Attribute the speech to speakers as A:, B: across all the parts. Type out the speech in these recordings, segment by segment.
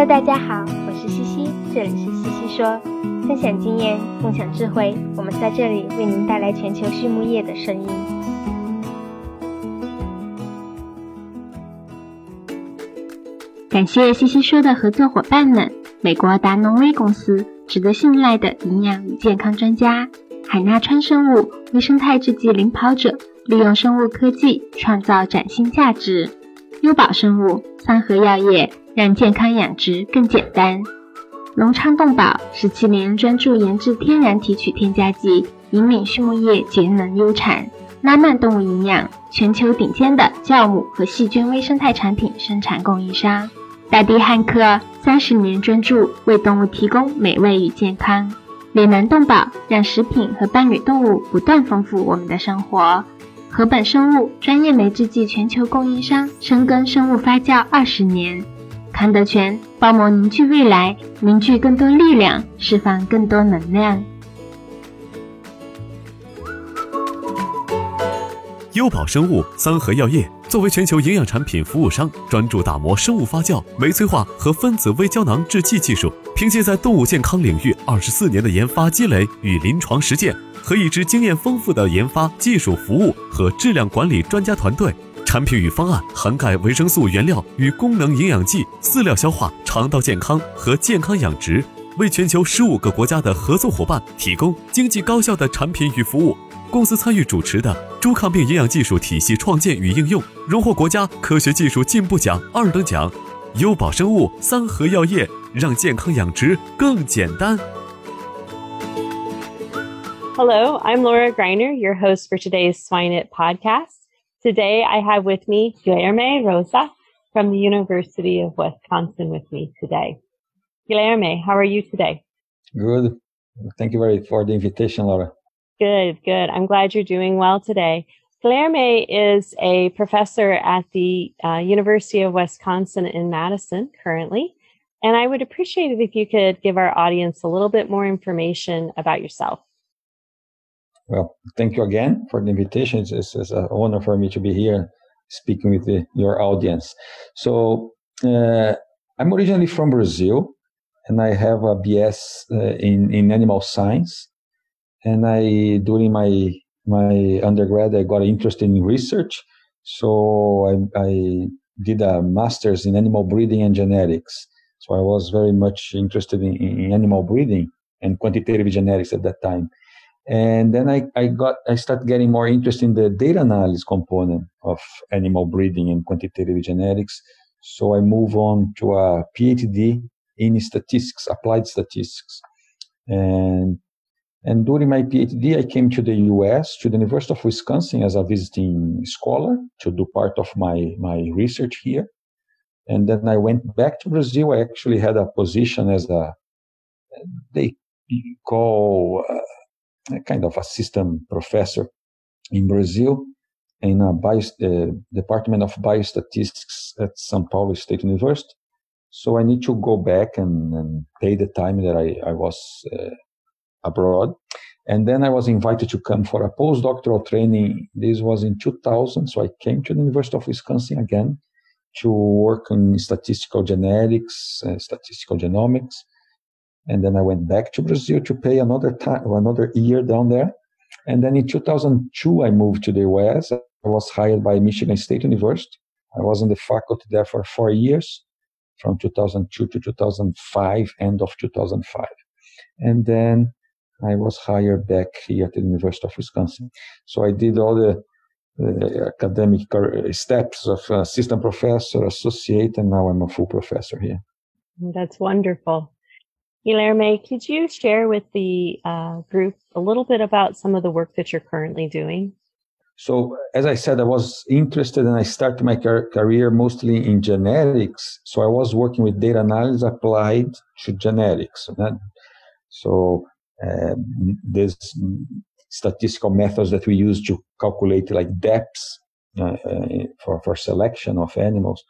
A: Hello，大家好，我是西西，这里是西西说，分享经验，共享智慧，我们在这里为您带来全球畜牧业的声音。感谢西西说的合作伙伴们：美国达农威公司，值得信赖的营养与健康专家；海纳川生物，微生态制剂领跑者，利用生物科技创造崭新价值；优宝生物，三和药业。让健康养殖更简单。隆昌动宝十七年专注研制天然提取添加剂，引领畜牧业节能优产。拉曼动物营养，全球顶尖的酵母和细菌微生态产品生产供应商。大地汉克三十年专注为动物提供美味与健康。脸南动宝让食品和伴侣动物不断丰富我们的生活。禾本生物专业酶制剂全球供应商，深耕生物发酵二十年。韩德全帮忙凝聚未来，凝聚更多力量，释放更多能量。
B: 优宝生物、三和药业作为全球营养产品服务商，专注打磨生物发酵、酶催化和分子微胶囊制剂技术。凭借在动物健康领域二十四年的研发积累与临床实践，和一支经验丰富的研发、技术服务和质量管理专家团队。产品与方案涵盖维生素原料与功能营养剂、饲料消化、肠道健康和健康养殖，为全球十五个国家的合作伙伴提供经济高效的产品与服务。公司参与主持的猪抗病营养技术体系创建与应用，荣获国家科学技术进步奖二等奖。优宝生物、三和药业，让健康养殖更简单。
C: Hello, I'm Laura Greiner, your host for today's Swine It podcast. Today I have with me Guilherme Rosa from the University of Wisconsin with me today. Guilherme, how are you today?
D: Good. Thank you very much for the invitation, Laura.
C: Good, good. I'm glad you're doing well today. Guilherme is a professor at the uh, University of Wisconsin in Madison currently. And I would appreciate it if you could give our audience a little bit more information about yourself.
D: Well, thank you again for the invitation. It's, it's, it's an honor for me to be here speaking with the, your audience. So, uh, I'm originally from Brazil and I have a BS uh, in, in animal science. And I, during my, my undergrad, I got interested in research. So I, I did a master's in animal breeding and genetics. So I was very much interested in, in animal breeding and quantitative genetics at that time. And then I, I got I started getting more interested in the data analysis component of animal breeding and quantitative genetics. So I move on to a PhD in statistics, applied statistics. And and during my PhD, I came to the US, to the University of Wisconsin as a visiting scholar to do part of my, my research here. And then I went back to Brazil. I actually had a position as a, they call uh, a kind of assistant professor in Brazil in a bio, uh, department of biostatistics at São Paulo State University. So I need to go back and, and pay the time that I, I was uh, abroad. And then I was invited to come for a postdoctoral training. This was in 2000. So I came to the University of Wisconsin again to work in statistical genetics, uh, statistical genomics. And then I went back to Brazil to pay another time, another year down there. And then in 2002, I moved to the US. I was hired by Michigan State University. I was in the faculty there for four years, from 2002 to 2005, end of 2005. And then I was hired back here at the University of Wisconsin. So I did all the uh, academic steps of assistant professor, associate, and now I'm a full professor here.
C: That's wonderful. Guilherme, could you share with the uh, group a little bit about some of the work that you're currently doing?
D: So, as I said, I was interested and I started my car- career mostly in genetics. So, I was working with data analysis applied to genetics. So, uh, there's statistical methods that we use to calculate like depths uh, uh, for, for selection of animals.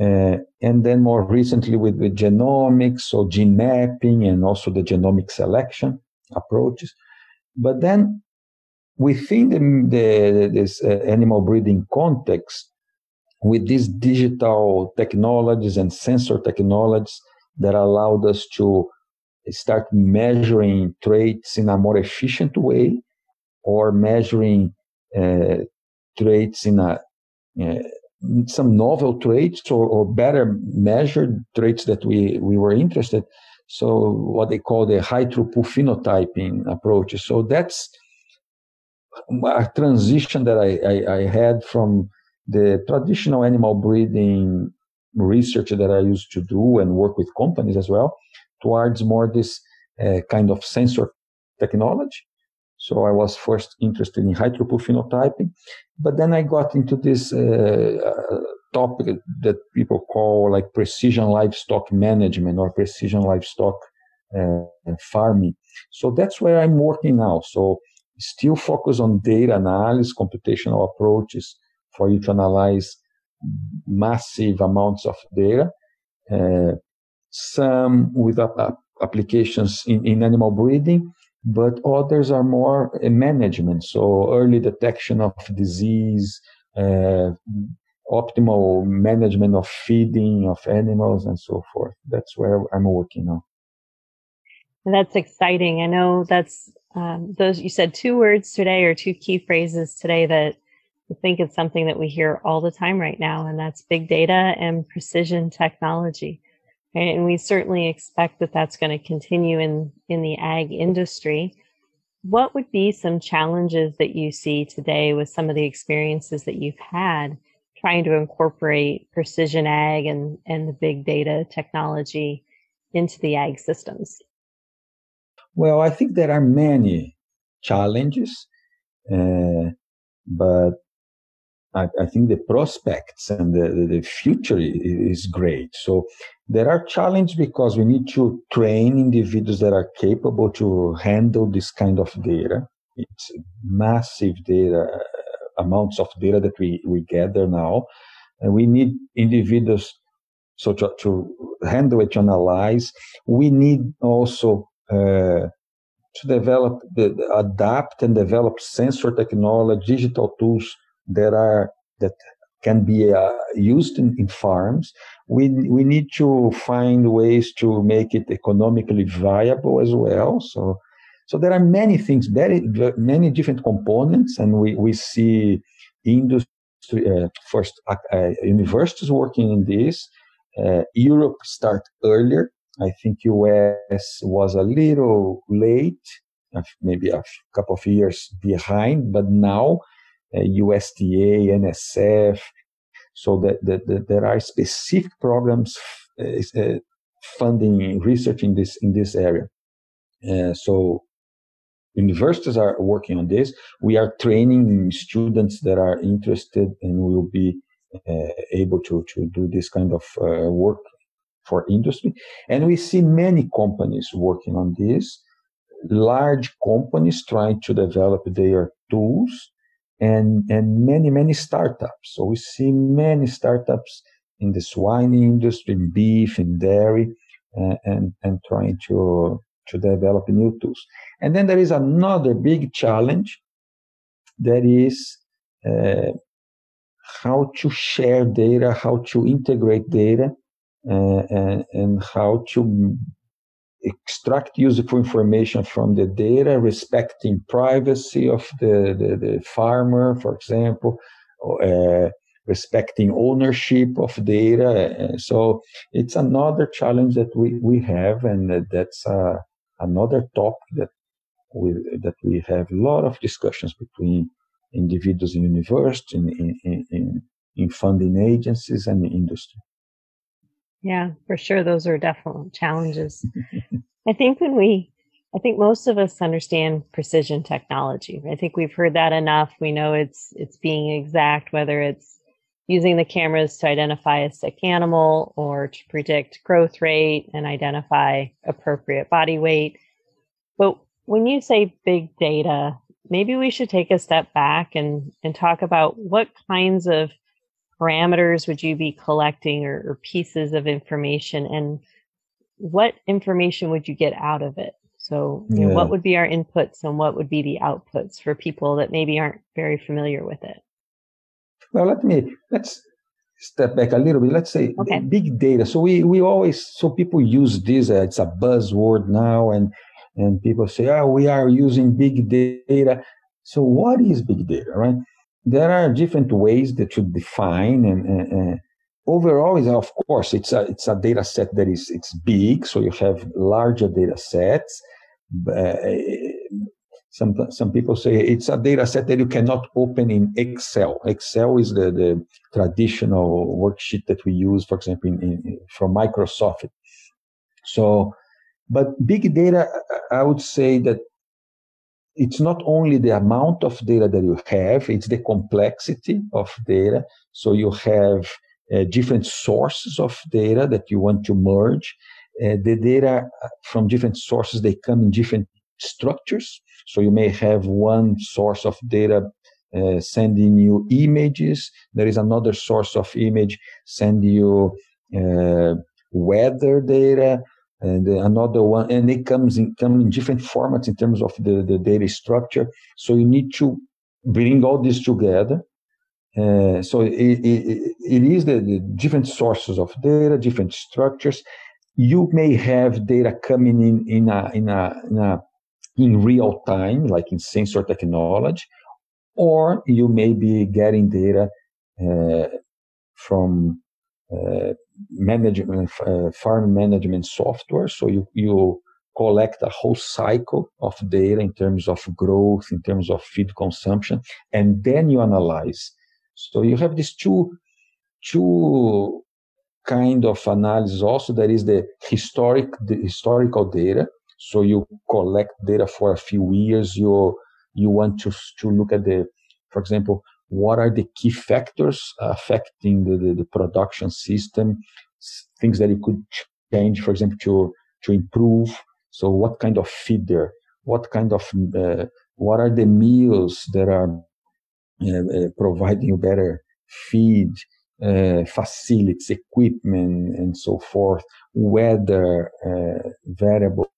D: Uh, and then more recently with, with genomics, so gene mapping and also the genomic selection approaches. But then within the, the this uh, animal breeding context, with these digital technologies and sensor technologies, that allowed us to start measuring traits in a more efficient way or measuring uh, traits in a uh, some novel traits or, or, better measured traits that we, we were interested. So what they call the high throughput phenotyping approach. So that's a transition that I, I, I had from the traditional animal breeding research that I used to do and work with companies as well towards more this uh, kind of sensor technology. So I was first interested in high throughput phenotyping, but then I got into this uh, uh, topic that people call like precision livestock management or precision livestock uh, farming. So that's where I'm working now. So still focus on data analysis, computational approaches for you to analyze massive amounts of data. Uh, some with applications in, in animal breeding, but others are more in management. So early detection of disease, uh, optimal management of feeding of animals and so forth. That's where I'm working on.
C: That's exciting. I know that's um, those you said two words today or two key phrases today that I think it's something that we hear all the time right now, and that's big data and precision technology. Right? And we certainly expect that that's going to continue in, in the ag industry. What would be some challenges that you see today with some of the experiences that you've had trying to incorporate precision ag and, and the big data technology into the ag systems?
D: Well, I think there are many challenges, uh, but I, I, think the prospects and the, the future is great. So there are challenges because we need to train individuals that are capable to handle this kind of data. It's massive data, uh, amounts of data that we, we gather now. And we need individuals so to, to handle it, to analyze. We need also uh, to develop, the, adapt and develop sensor technology, digital tools that are that can be uh, used in, in, farms. We we need to find ways to make it economically viable as well. So so there are many things, very many different components, and we we see industry uh, first uh, uh universities working in this. Uh, Europe start earlier. I think US was a little late, maybe a couple of years behind, but now USDA, uh, NSF, so that, that, that, there are specific programs uh, uh, funding research in this in this area. so universities are working on this. We are training students that are interested and will be uh, able to, to do this kind of uh, work for industry. And we see many companies working on this, large companies trying to develop their tools and, and many, many startups. So we see many startups in the swine industry, in beef, in dairy, uh, and, and trying to, to develop new tools. And then there is another big challenge that is uh, how to share data, how to integrate data, uh, and, and how to extract useful information from the data, respecting privacy of the, the, the farmer, for example, uh, respecting ownership of data. So it's another challenge that we, we have, and that's uh, another topic that we, that we have a lot of discussions between individuals in universities, in, in, in, in funding agencies, and industry.
C: Yeah, for sure. Those are definitely challenges. I think when we, I think most of us understand precision technology. I think we've heard that enough. We know it's it's being exact, whether it's using the cameras to identify a sick animal or to predict growth rate and identify appropriate body weight. But when you say big data, maybe we should take a step back and, and talk about what kinds of parameters would you be collecting or, or pieces of information and what information would you get out of it? So, you know, what would be our inputs and what would be the outputs for people that maybe aren't very familiar with it?
D: Well, let me let's step back a little bit. Let's say
C: okay.
D: big data. So we, we always, so people use this, uh, it's a buzzword now and, and people say, oh, we are using big data. So what is big data, right? There are different ways that you define and, overall is of course it's a it's a data set that is it's big so you have larger data sets uh, some some people say it's a data set that you cannot open in Excel. Excel is the, the traditional worksheet that we use, for example, in, in, from Microsoft. So, but big data, I would say that it's not only the amount of data that you have, it's the complexity of data. So you have uh, different sources of data that you want to merge. Uh, the data from different sources, they come in different structures. So you may have one source of data uh, sending you images. There is another source of image sending you uh, weather data, and another one, and it comes in come in different formats in terms of the, the data structure. So you need to bring all this together. Uh, so it, it, it is the, the different sources of data, different structures. You may have data coming in in a in a, in a in real time, like in sensor technology, or you may be getting data uh, from management, uh, farm management software. So you, you collect a whole cycle of data in terms of growth, in terms of feed consumption, and then you analyze. So you have these two, two kind of analysis also. There is the historic, the historical data, so you collect data for a few years. You you want to to look at the, for example, what are the key factors affecting the, the, the production system, things that you could change, for example, to to improve. So what kind of feeder, what kind of uh, what are the meals that are uh, providing better feed, uh, facilities, equipment, and so forth, weather uh, variables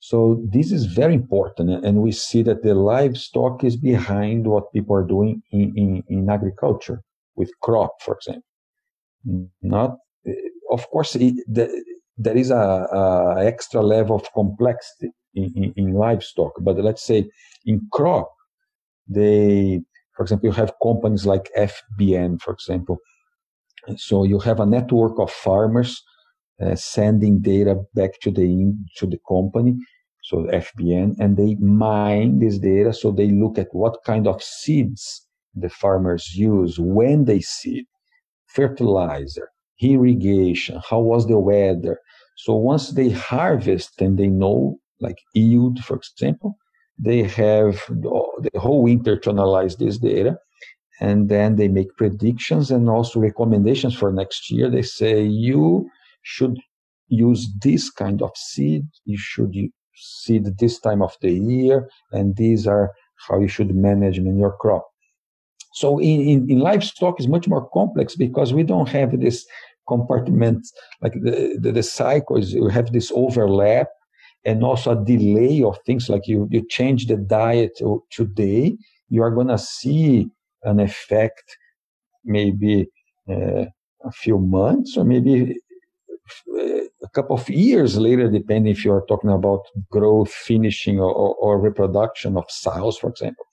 D: so this is very important, and we see that the livestock is behind what people are doing in, in, in agriculture with crop, for example. Not, eh, of course, it, the, there is a, a, extra level of complexity in, in, in, livestock, but let's say in crop, they, for example, you have companies like FBN, for example. So you have a network of farmers Uh, sending data back to the to the company, so FBN, and they mine this data. So they look at what kind of seeds the farmers use when they seed, fertilizer, irrigation, how was the weather. So once they harvest and they know, like yield, for example, they have the whole winter to analyze this data and then they make predictions and also recommendations for next year. They say you should use this kind of seed. You should seed this time of the year, and these are how you should manage in your crop. So in, in, in livestock is much more complex because we don't have this compartment like the, the, the cycles. You have this overlap and also a delay of things like you, you change the diet today, you are going to see an effect maybe uh, a few months or maybe a couple of years later, depending if you are talking about growth, finishing, or, or, reproduction of cells, for example.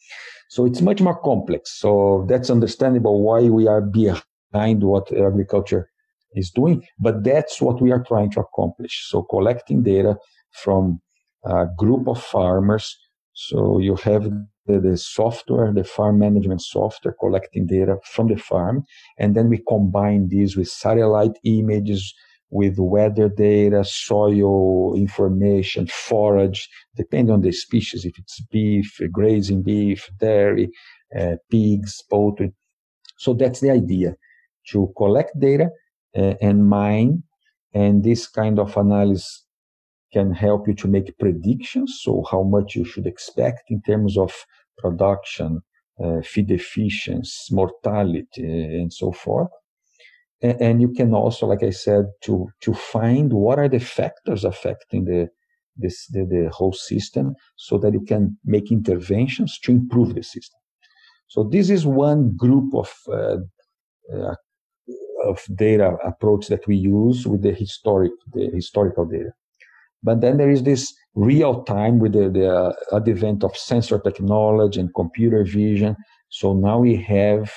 D: So it's much more complex. So that's understandable why we are behind what agriculture is doing, but that's what we are trying to accomplish. So collecting data from a group of farmers. So you have the, the, software, the farm management software collecting data from the farm, and then we combine these with satellite images, with weather data, soil information, forage, depending on the species, if it's beef, grazing beef, dairy, uh, pigs, poultry. So that's the idea to collect data uh, and mine. And this kind of analysis can help you to make predictions. So how much you should expect in terms of production, uh, feed efficiency, mortality, and so forth and, and you can also, like I said, to to find what are the factors affecting the this the, the whole system, so that you can make interventions to improve the system. So this is one group of uh, uh, of data approach that we use with the historic the historical data. But then there is this real time with the, the advent of sensor technology and computer vision. So now we have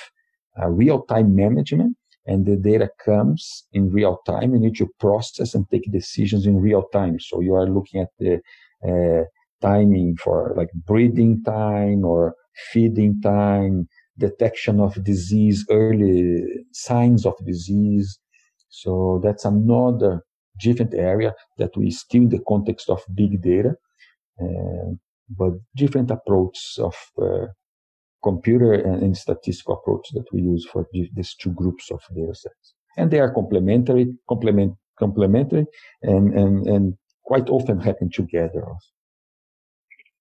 D: a real time management and the data comes in real time. You need to process and take decisions in real time. So you are looking at the uh, timing for like breeding time or feeding time, detection of disease, early signs of disease. So that's another different area that we still in the context of big data, uh, but different approach of uh, computer and, and, statistical approach that we use for these two groups of data sets. And they are complementary, complement, complementary, and, and, and quite often happen together. Also.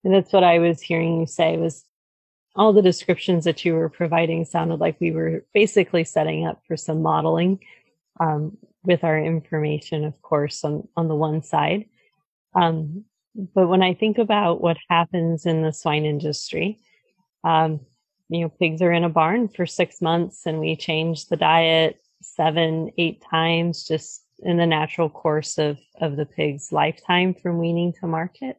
C: And that's what I was hearing you say was all the descriptions that you were providing sounded like we were basically setting up for some modeling um, with our information, of course, on, on the one side. Um, but when I think about what happens in the swine industry, um, you know, pigs are in a barn for six months and we change the diet seven, eight times just in the natural course of, of the pig's lifetime from weaning to market.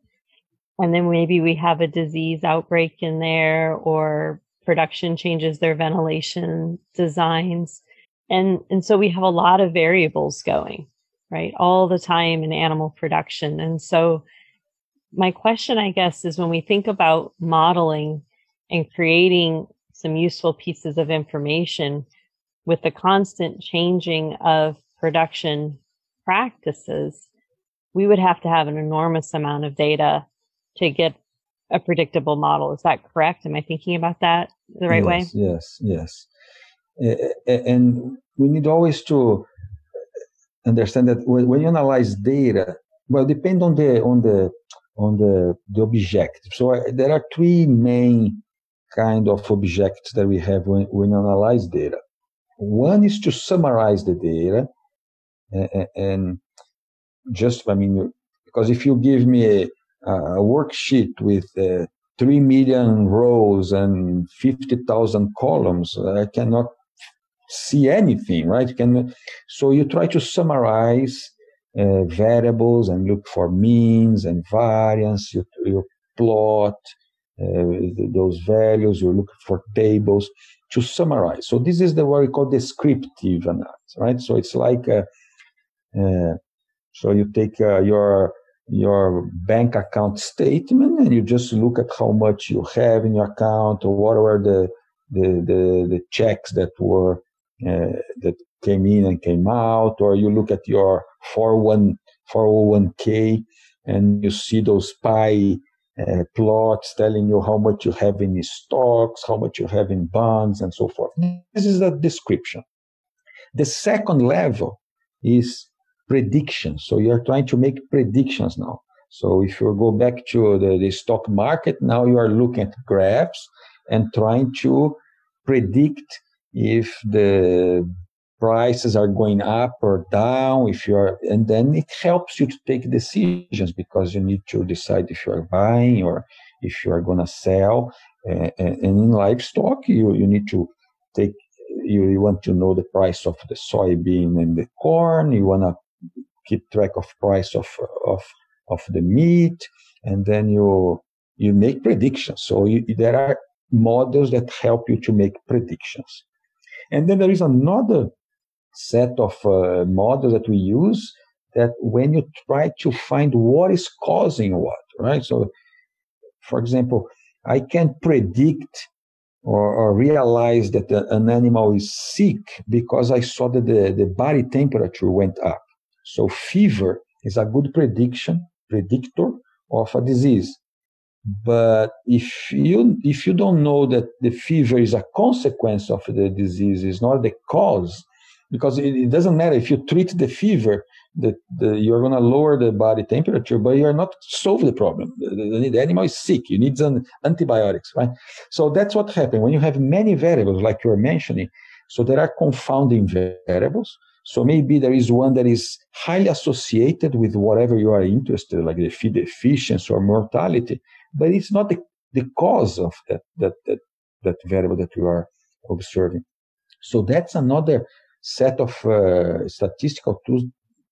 C: And then maybe we have a disease outbreak in there or production changes their ventilation designs. And, and so we have a lot of variables going, right? All the time in animal production. And so my question, I guess, is when we think about modeling and creating some useful pieces of information with the constant changing of production practices, we would have to have an enormous amount of data to get a predictable model. Is that correct? Am I thinking about that the right
D: yes,
C: way?
D: Yes, yes. And we need always to understand that when you analyze data, well, depend on the on the on the the objective. So uh, there are three main kind of objects that we have when, when analyze data. One is to summarize the data, and, and just I mean, because if you give me a, a worksheet with uh, 3 million rows and 50,000 columns, I cannot see anything, right? Can, so you try to summarize uh, variables and look for means and variance. You, you plot those values. You look for tables to summarize. So this is the what we call descriptive analysis, right? So it's like, a, uh, so you take uh, your your bank account statement and you just look at how much you have in your account or what were the the the, the checks that were uh, that came in and came out, or you look at your 401k and you see those pie uh, plots telling you how much you have in stocks, how much you have in bonds, and so forth. This is a description. The second level is prediction. So you're trying to make predictions now. So if you go back to the, the stock market, now you are looking at graphs and trying to predict if the prices are going up or down if you're and then it helps you to take decisions because you need to decide if you're buying or if you are going to sell and, and, in livestock you, you need to take you, you want to know the price of the soybean and the corn you want to keep track of price of of of the meat and then you you make predictions. So you, there are models that help you to make predictions. And then there is another set of uh, models that we use that when you try to find what is causing what, right? So, for example, I can predict or, or realize that an animal is sick because I saw that the, the body temperature went up. So fever is a good prediction, predictor of a disease. But if you if you don't know that the fever is a consequence of the disease, is not the cause, because it, it doesn't matter if you treat the fever, that you're going to lower the body temperature, but you're not solve the problem. The, the, animal is sick. You need some antibiotics, right? So that's what happened when you have many variables, like you're mentioning. So there are confounding variables. So maybe there is one that is highly associated with whatever you are interested, like the feed efficiency or mortality, but it's not the, the cause of that, that, that, that variable that you are observing. So that's another set of uh, statistical tools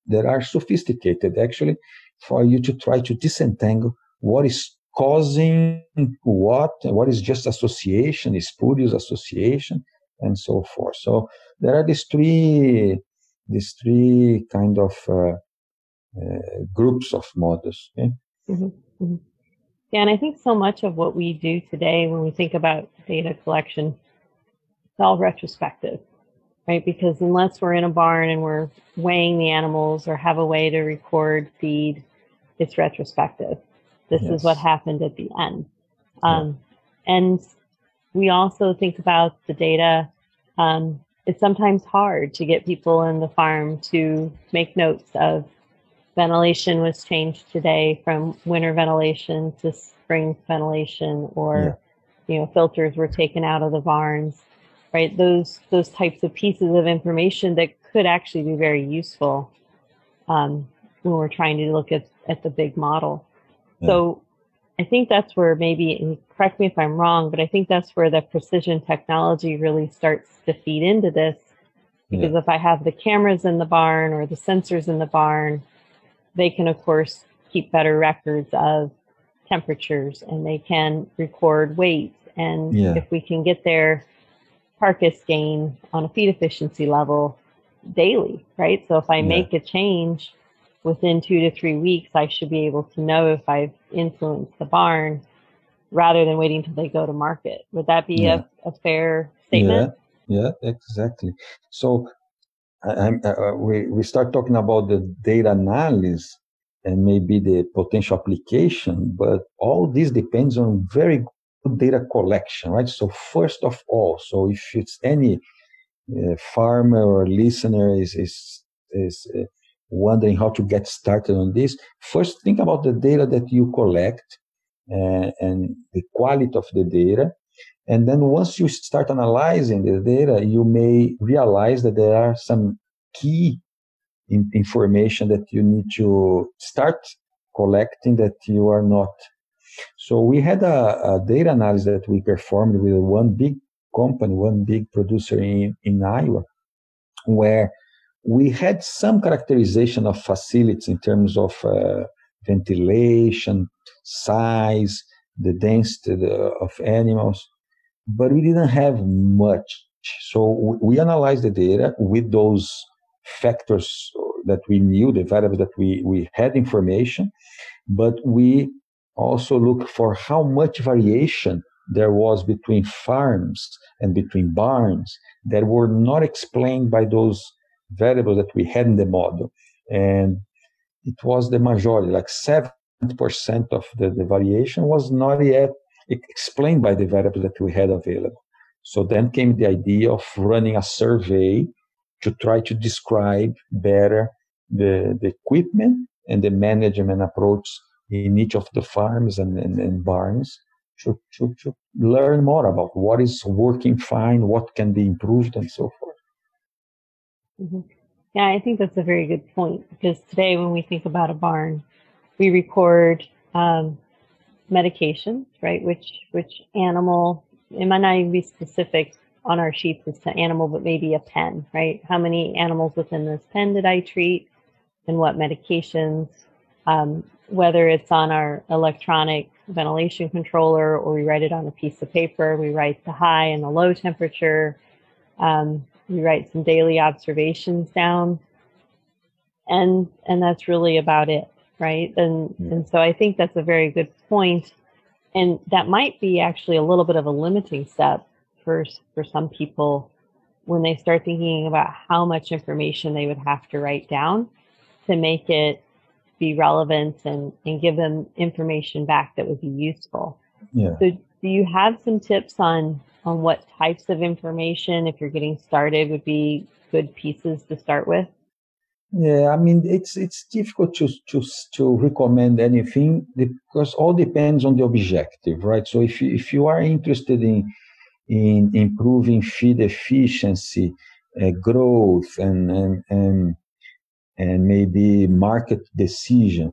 D: that are sophisticated actually for you to try to disentangle what is causing what, what is just association, spurious association, and so forth. So there are these three, these three kind of uh, uh, groups of models. Mm-hmm.
C: Mm-hmm. Yeah, and I think so much of what we do today when we think about data collection, it's all retrospective, right? Because unless we're in a barn and we're weighing the animals or have a way to record feed, it's retrospective. This yes. is what happened at the end. Um, yeah. And we also think about the data. Um, it's sometimes hard to get people in the farm to make notes of ventilation was changed today from winter ventilation to spring ventilation or yeah. you know filters were taken out of the barns right those those types of pieces of information that could actually be very useful um, when we're trying to look at, at the big model yeah. so i think that's where maybe correct me if i'm wrong but i think that's where the precision technology really starts to feed into this because yeah. if i have the cameras in the barn or the sensors in the barn they can, of course, keep better records of temperatures and they can record weight. And yeah. if we can get their carcass gain on a feed efficiency level daily, right? So if I yeah. make a change within two to three weeks, I should be able to know if I've influenced the barn rather than waiting until they go to market. Would that be yeah. a, a fair statement?
D: Yeah, yeah, exactly. So uh, uh, we, we start talking about the data analysis and maybe the potential application, but all this depends on very data collection, right? So first of all, so if it's any uh, farmer or listener is is is uh, wondering how to get started on this, first think about the data that you collect uh, and the quality of the data. And then once you start analyzing the data, you may realize that there are some key in information that you need to start collecting that you are not. So we had a, a data analysis that we performed with one big company, one big producer in, in Iowa, where we had some characterization of facilities in terms of uh, ventilation, size, the density of animals, but we didn't have much. So we analyzed the data with those factors that we knew, the variables that we, we had information, but we also look for how much variation there was between farms and between barns that were not explained by those variables that we had in the model. And it was the majority, like 70% of the, the variation was not yet explained by the variables that we had available. So then came the idea of running a survey to try to describe better the, the equipment and the management approach in each of the farms and, and, and barns to, to, to learn more about what is working fine, what can be improved, and so forth.
C: Mm-hmm. Yeah, I think that's a very good point because today, when we think about a barn, we record um, medications, right? Which which animal? It might not even be specific on our sheets as to animal, but maybe a pen, right? How many animals within this pen did I treat and what medications? Um, whether it's on our electronic ventilation controller or we write it on a piece of paper, we write the high and the low temperature. Um, we write some daily observations down. And, and that's really about it, right? And, mm. and so I think that's a very good. And that might be actually a little bit of a limiting step for for some people when they start thinking about how much information they would have to write down to make it be relevant and, and give them information back that would be useful. Yeah. So do you have some tips on on what types of information if you're getting started would be good pieces to start with?
D: Yeah, I mean it's it's difficult to to to recommend anything because all depends on the objective, right? So if you, if you are interested in in improving feed efficiency, uh, growth, and, and, and, and maybe market decision.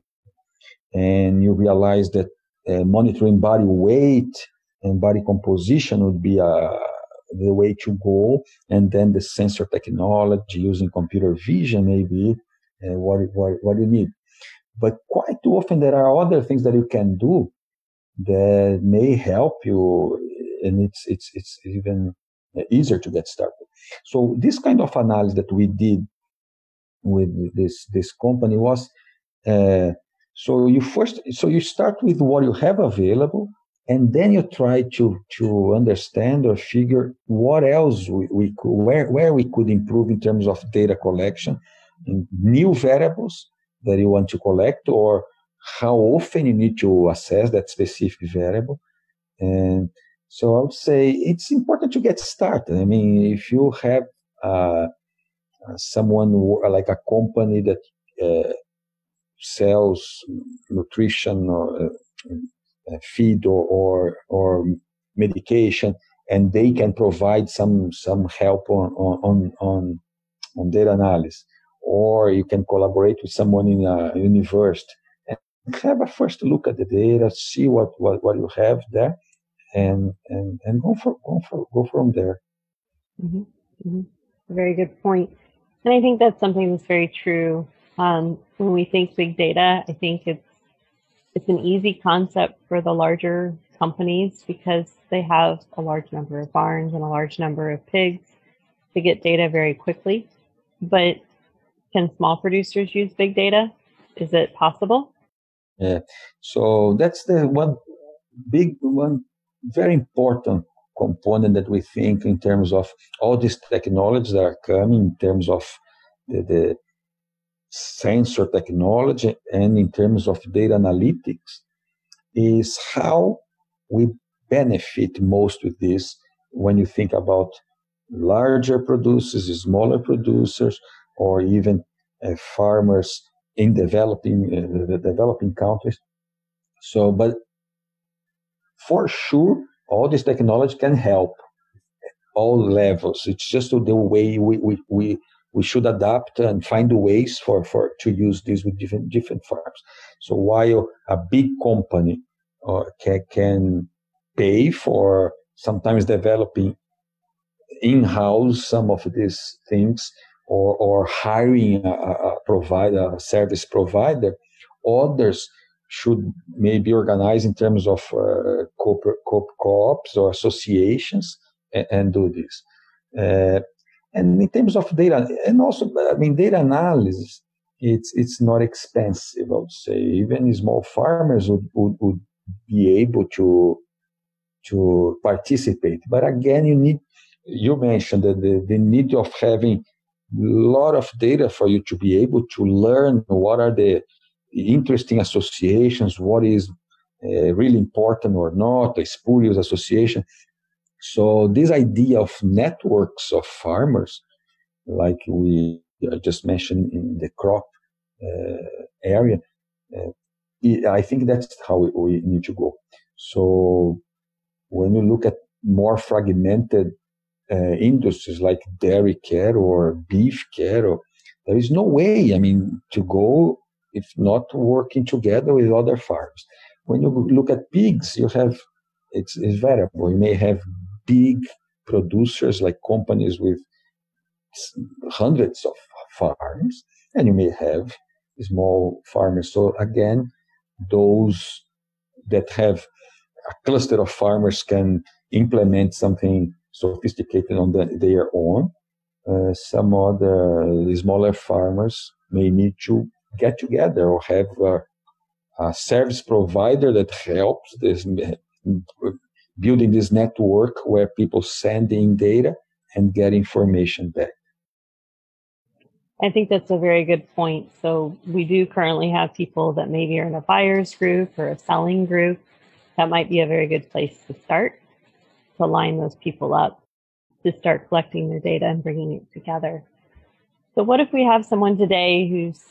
D: And you realize that uh, monitoring body weight and body composition would be a the way to go, and then the sensor technology using computer vision maybe uh, what, what, what you need. But quite often there are other things that you can do that may help you, and it's it's it's even easier to get started. So this kind of analysis that we did with this this company was uh, so you first so you start with what you have available and then you try to to understand or figure what else we, we could where where we could improve in terms of data collection new variables that you want to collect or how often you need to assess that specific variable. And so i would say it's important to get started. I mean if you have uh, someone like a company that uh, sells nutrition or uh, feed or, or, or medication, and they can provide some some help on on on, on data analysis, or you can collaborate with someone in a university and have a first look at the data, see what what, what you have there, and and and go for go for go from there.
C: Mm-hmm. Mm-hmm. Very good point. And I think that's something that's very true. Um, when we think big data, I think it's it's an easy concept for the larger companies because they have a large number of barns and a large number of pigs to get data very quickly. But can small producers use big data? Is it possible?
D: Yeah. So that's the one big one very important component that we think in terms of all these technologies that are coming in terms of the, the sensor technology and in terms of data analytics is how we benefit most with this when you think about larger producers, smaller producers, or even uh, farmers in developing uh, developing countries. So, but for sure, all this technology can help all levels. It's just the way we, we, we, we should adapt and find ways for, for to use this with different different farms. So while a big company uh, can, can pay for sometimes developing in-house some of these things or, or hiring a, a provider, a service provider, others should maybe organize in terms of uh, co- co-ops or associations and, and do this. Uh, and in terms of data, and also, I mean, data analysis, it's it's not expensive. I would say even small farmers would, would, would be able to to participate. But again, you need you mentioned that the, the need of having a lot of data for you to be able to learn what are the interesting associations, what is uh, really important or not, a spurious association. So this idea of networks of farmers, like we just mentioned in the crop uh, area, uh, I think that's how we, we, need to go. So when you look at more fragmented industries like dairy care or beef care, or, there is no way, I mean, to go if not working together with other farms. When you look at pigs, you have it's, it's variable. You may have big producers like companies with hundreds of farms, and you may have small farmers. So again, those that have a cluster of farmers can implement something sophisticated on the, their own. Uh, some other smaller farmers may need to get together or have a, a service provider that helps this building this network where people send in data and get information back.
C: I think that's a very good point. So we do currently have people that maybe are in a buyer's group or a selling group. That might be a very good place to start to line those people up to start collecting their data and bringing it together. So what if we have someone today who's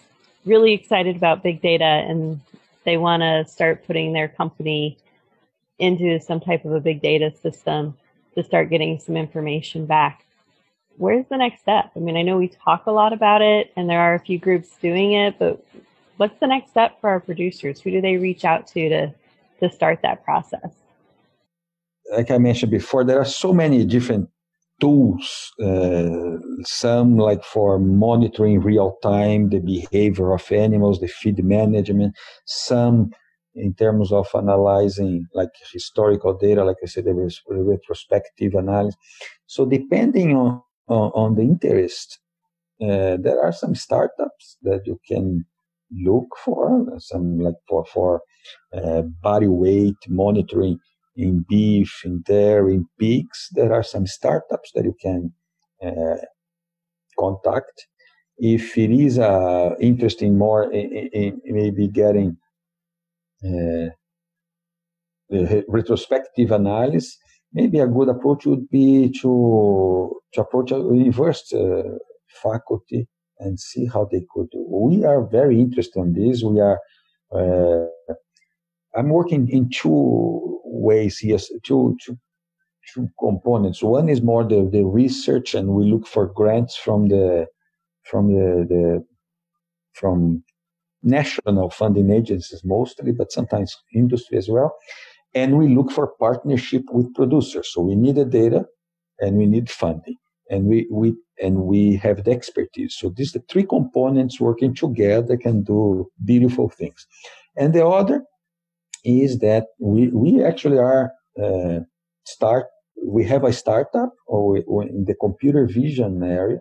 C: really excited about big data and they want to start putting their company into some type of a big data system to start getting some information back. Where's the next step? I mean, I know we talk a lot about it and there are a few groups doing it, but what's the next step for our producers? Who do they reach out to to, to start that process?
D: Like I mentioned before, there are so many different tools, uh, some like for monitoring real time the behavior of animals, the feed management, some in terms of analyzing like historical data, like I said, the retrospective analysis. So depending on, on, on the interest, uh, there are some startups that you can look for, some like for, for uh, body weight monitoring in beef, in dairy, in pigs. There are some startups that you can uh, contact. If it is uh, interesting more in, in, in maybe getting uh, retrospective analysis, maybe a good approach would be to to approach a university uh, faculty and see how they could do. We are very interested in this. We are. Uh, I'm working in two ways here, two, two, two components. One is more the, the research, and we look for grants from the from the, the from national funding agencies mostly, but sometimes industry as well. And we look for partnership with producers. So we need the data and we need funding. And we, we and we have the expertise. So these the three components working together can do beautiful things. And the other is that we, we actually are uh, start we have a startup or we, in the computer vision area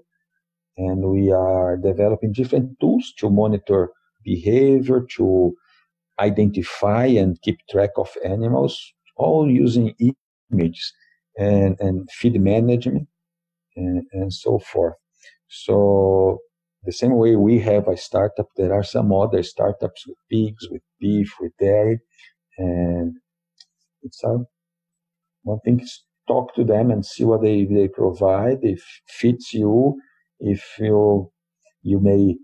D: and we are developing different tools to monitor behavior to identify and keep track of animals all using images and, and feed management and, and so forth. So the same way we have a startup there are some other startups with pigs with beef with dairy and it's a one thing is talk to them and see what they, they provide. If fits you if you you may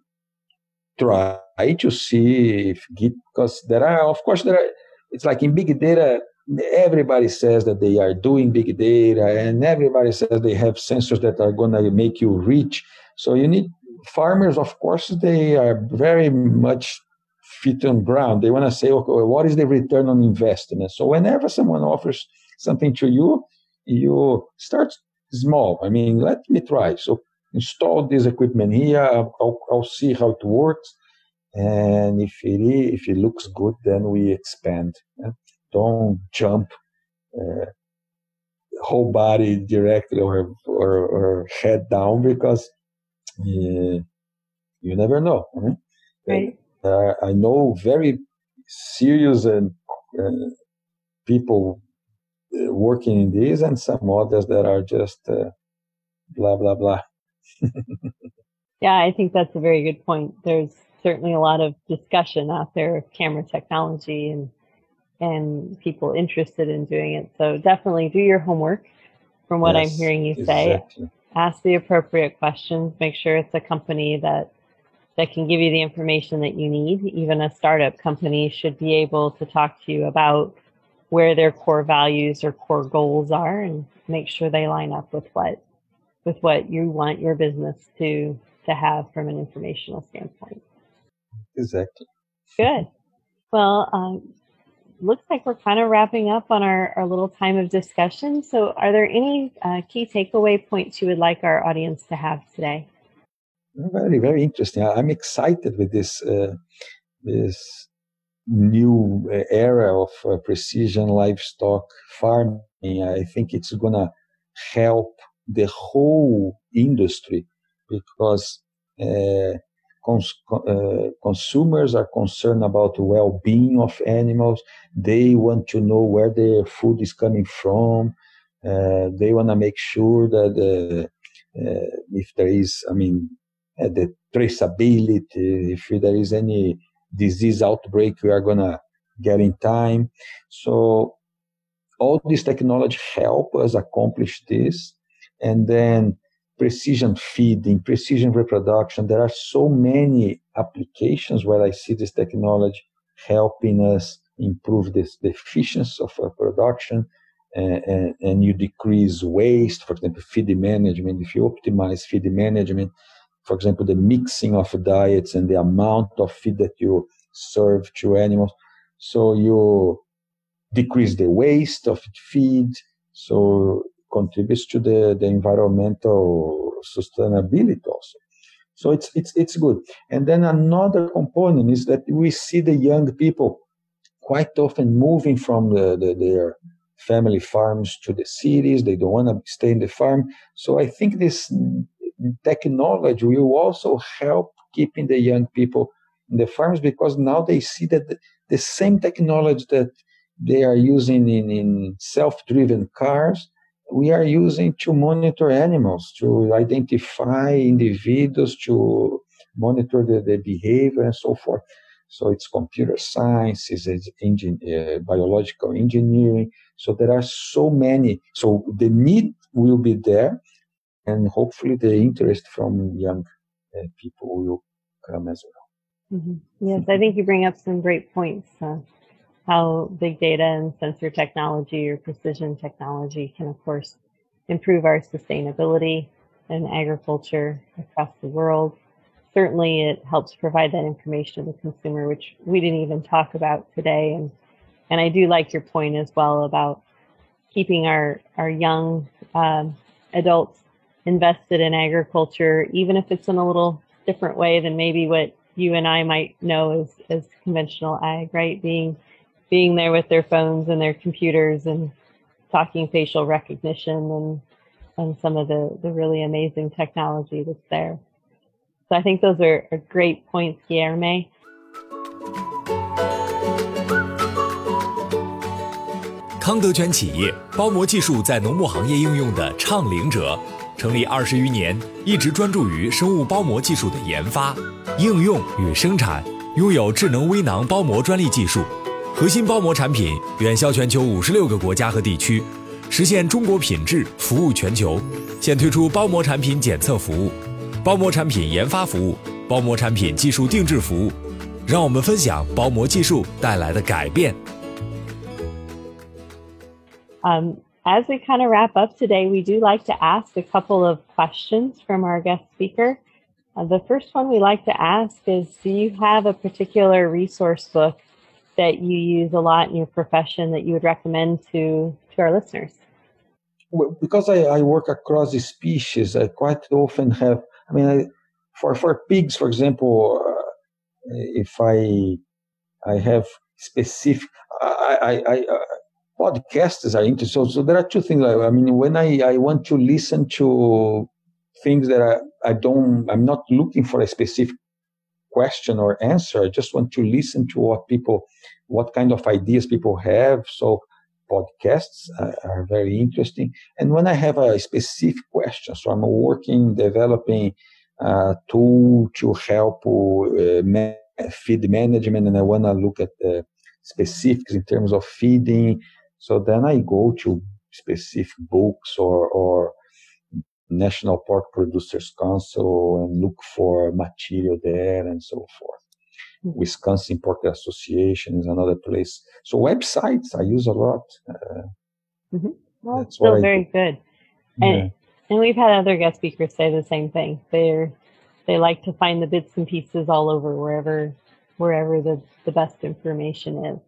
D: try to see if git because there are of course there are it's like in big data everybody says that they are doing big data and everybody says they have sensors that are going to make you rich. So you need farmers of course they are very much feet on ground. They want to say, okay, what is the return on investment? So whenever someone offers something to you, you start small. I mean, let me try. So install this equipment here. I'll, I'll see how it works. And if it if it looks good, then we expand. Don't jump uh, whole body directly or, or, or head down because uh, you never know.
C: Right.
D: Uh, I know very serious and uh, people uh, working in this, and some others that are just uh, blah blah blah.
C: yeah, I think that's a very good point. There's certainly a lot of discussion out there of camera technology and and people interested in doing it. So definitely do your homework. From what yes, I'm hearing you say, exactly. ask the appropriate questions. Make sure it's a company that that can give you the information that you need. Even a startup company should be able to talk to you about where their core values or core goals are and make sure they line up with what with what you want your business to to have from an informational standpoint.
D: Exactly.
C: Good. Well, um, looks like we're kind of wrapping up on our, our little time of discussion. So, are there any uh, key takeaway points you would like our audience to have today?
D: Very, very interesting. I'm excited with this uh, this new uh, era of uh, precision livestock farming. I think it's gonna help the whole industry because uh, cons- uh, consumers are concerned about the well-being of animals. They want to know where their food is coming from. Uh, they want to make sure that if there is, I mean, uh, the traceability, if there is any disease outbreak, we are going to get in time. So all this technology help us accomplish this. And then precision feeding, precision reproduction. There are so many applications where I see this technology helping us improve this, the efficiency of uh, production and, and, and, you decrease waste. For example, feed management. If you optimize feed management, for example, the mixing of diets and the amount of feed that you serve to animals. So you decrease the waste of feed. So contributes to the, the environmental sustainability also. So it's it's it's good. And then another component is that we see the young people quite often moving from the, the, their family farms to the cities. They don't want to stay in the farm. So I think this technology will also help keeping the young people in the farms because now they see that the, same technology that they are using in, in self-driven cars we are using to monitor animals, to identify individuals, to monitor the, the behavior and so forth. So it's computer science, it's uh, biological engineering. So there are so many. So the need will be there, and hopefully the interest from young uh, people will come as well.
C: Mm-hmm. Yes, I think you bring up some great points. Uh, how big data and sensor technology or precision technology can, of course, improve our sustainability in agriculture across the world. Certainly, it helps provide that information to the consumer, which we didn't even talk about today. And, and I do like your point as well about keeping our, our young um, adults invested in agriculture, even if it's in a little different way than maybe what you and I might know as, as conventional ag, right? Being being there with their phones and their computers and talking facial recognition and and some of the, the really amazing technology that's there. So I think those are, are great points, Guilherme.
E: 康德全企业包膜技术在农牧行业应用的倡领者， 成立二十余年，一直专注于生物包膜技术的研发、应用与生产，拥有智能微囊包膜专利技术。核心包膜产品远销全球五十六个国家和地区，实现中国品质服务全球。现推出包膜产品检测服务、包膜产品研发服务、包膜产品技术定制服务。让我们分享包膜技术带来的改变。
C: Um, as we kind of wrap up today, we do like to ask a couple of questions from our guest speaker. Uh, the first one we like to ask is Do you have a particular resource book that you use a lot in your profession that you would recommend to to our listeners?
D: Well, because I, I work across the species, I quite often have. I mean, I, for for pigs, for example, uh, if I I have specific, I, I, I podcasts are interesting. So, so there are two things. I mean, when I, I want to listen to things that I, I don't, I'm not looking for a specific question or answer. I just want to listen to what people, what kind of ideas people have. So podcasts are, are very interesting. And when I have a specific question, so I'm working developing a tool to help uh, feed management, and I want to look at the specifics in terms of feeding. So then I go to specific books or, or National Pork Producers Council and look for material there and so forth. Mm-hmm. Wisconsin Pork Association is another place. So websites I use a lot. Uh,
C: mm-hmm. Well, that's still very good. And yeah. and we've had other guest speakers say the same thing. They're they like to find the bits and pieces all over wherever wherever the, the best information is.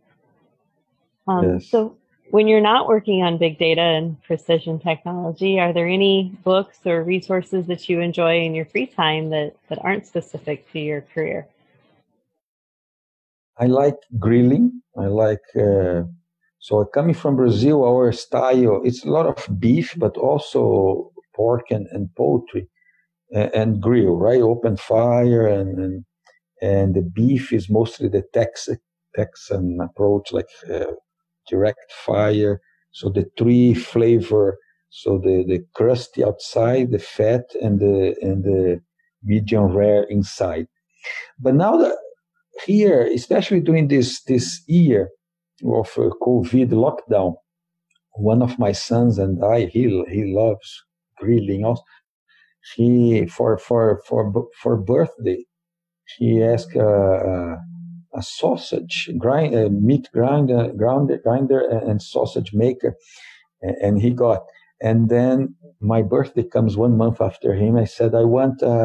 C: Um, yes. So when you're not working on big data and precision technology, are there any books or resources that you enjoy in your free time that, that aren't specific to your career?
D: I like grilling. I like, uh, so coming from Brazil, our style, it's a lot of beef, but also pork and, and poultry and, and grill, right? Open fire and, and, and the beef is mostly the Texas, Texan approach, like uh, direct fire. So the tree flavor, so the, the crusty outside, the fat, and the and the medium rare inside. But now that here, especially during this this year of uh, COVID lockdown, one of my sons and I, he he loves grilling. Also, he for for for for birthday, he asked. Uh, uh, a sausage grind, a meat grinder, grinder, grinder and sausage maker, and he got. And then my birthday comes one month after him. I said I want a,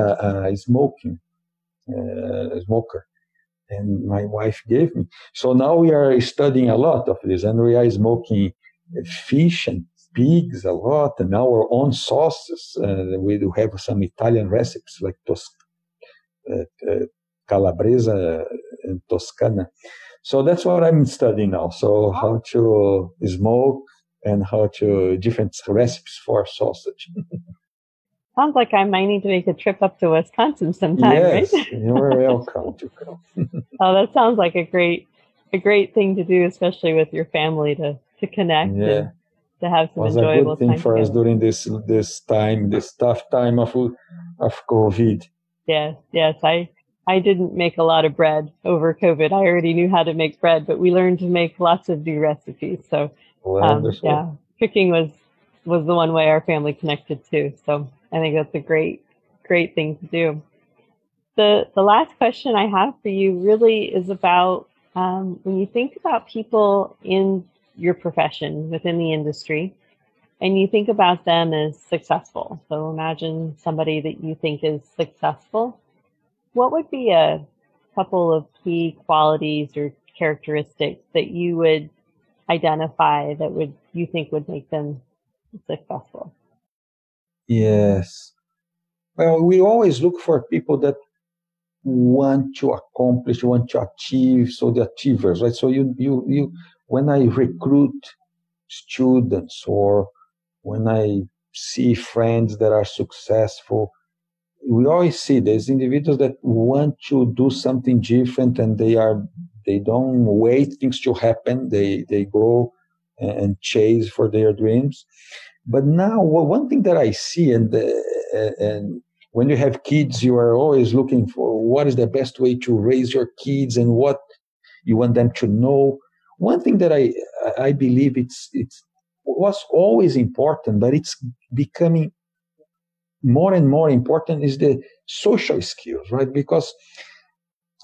D: a smoking uh, smoker, and my wife gave me. So now we are studying a lot of this, and we are smoking fish and pigs a lot, and our own sauces. Uh, we do have some Italian recipes like tos- uh, uh, calabresa and Toscana. So that's what I'm studying now. So how to smoke and how to different recipes for sausage.
C: Sounds like I might need to make a trip up to Wisconsin sometime,
D: yes,
C: right?
D: you're welcome to come.
C: oh, that sounds like a great a great thing to do, especially with your family to to connect
D: Yeah.
C: and to have some
D: was a good thing for us during this this time, this tough time of of COVID.
C: Yes, yes. I I didn't make a lot of bread over COVID. I already knew how to make bread, but we learned to make lots of new recipes. So um, yeah, cooking was was the one way our family connected too. So I think that's a great great thing to do. The the last question I have for you really is about um, when you think about people in your profession within the industry, and you think about them as successful. So imagine somebody that you think is successful. What would be a couple of key qualities or characteristics that you would identify that would you think would make them successful?
D: Yes. Well, we always look for people that want to accomplish, want to achieve, so the achievers, right? So you, you, you, when I recruit students or when I see friends that are successful, we always see there's individuals that want to do something different and they are, they don't wait things to happen. They, they go and chase for their dreams. But now, one thing that I see, and uh, and when you have kids, you are always looking for what is the best way to raise your kids and what you want them to know. One thing that I I believe it's it's was always important, but it's becoming more and more important is the social skills, right? Because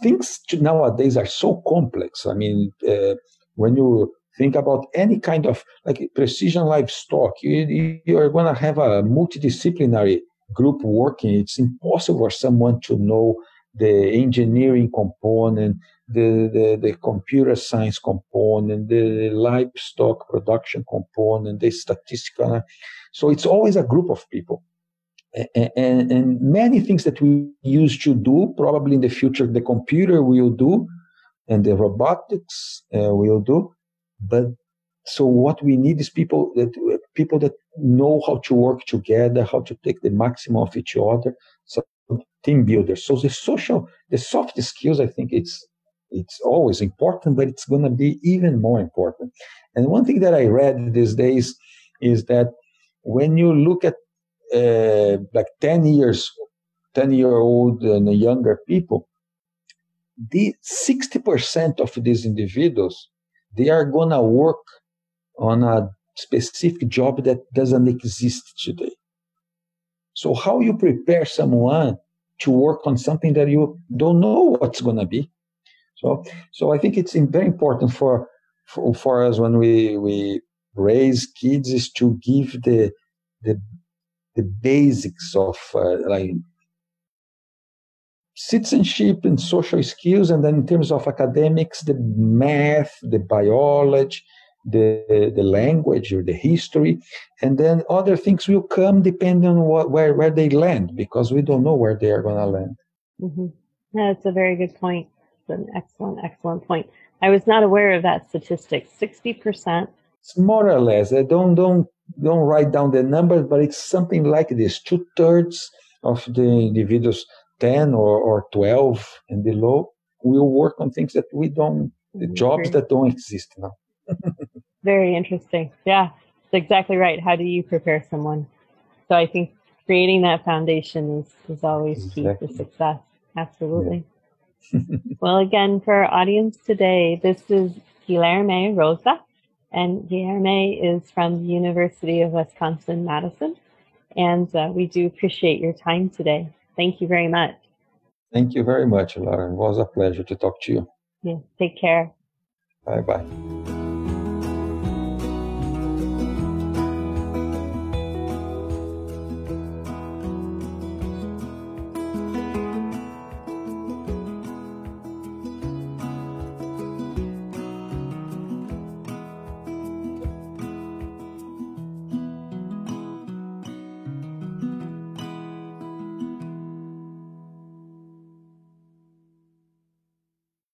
D: things nowadays are so complex. I mean, uh, when you think about any kind of like precision livestock, you, you are going to have a multidisciplinary group working. It's impossible for someone to know the engineering component, the, the, the computer science component, the livestock production component, the statistical. So it's always a group of people. And, and, many things that we used to do, probably in the future, the computer will do, and the robotics uh, will do. But so what we need is people that people that know how to work together, how to take the maximum of each other. So team builders. So the social, the soft skills, I think it's it's always important, but it's going to be even more important. And one thing that I read these days is that when you look at uh, like 10 years, 10 year old and younger people, the 60% of these individuals, they are going to work on a specific job that doesn't exist today. So how you prepare someone to work on something that you don't know what's going to be? So, so I think it's very important for, for, for us when we, we raise kids is to give the, the, the basics of uh, like citizenship and social skills. And then in terms of academics, the math, the biology, the the language or the history, and then other things will come depending on what where where they land because we don't know where they are going to land.
C: Mm-hmm. That's a very good point. It's an excellent, excellent point. I was not aware of that statistic. Sixty percent.
D: It's more or less. I don't don't don't write down the numbers, but it's something like this: two thirds of the individuals, ten or or twelve and below, will work on things that we don't, the jobs that don't exist now.
C: Very interesting. Yeah, that's exactly right. How do you prepare someone? So I think creating that foundation is, is always
D: Exactly.
C: key to success. Absolutely. well, again, for our audience today, this is Guilherme Rosa, and Guilherme is from the University of Wisconsin Madison. And uh, we do appreciate your time today. Thank you very much.
D: Thank you very much, Laura. It was a pleasure to talk to you.
C: Yeah, take care.
D: Bye bye.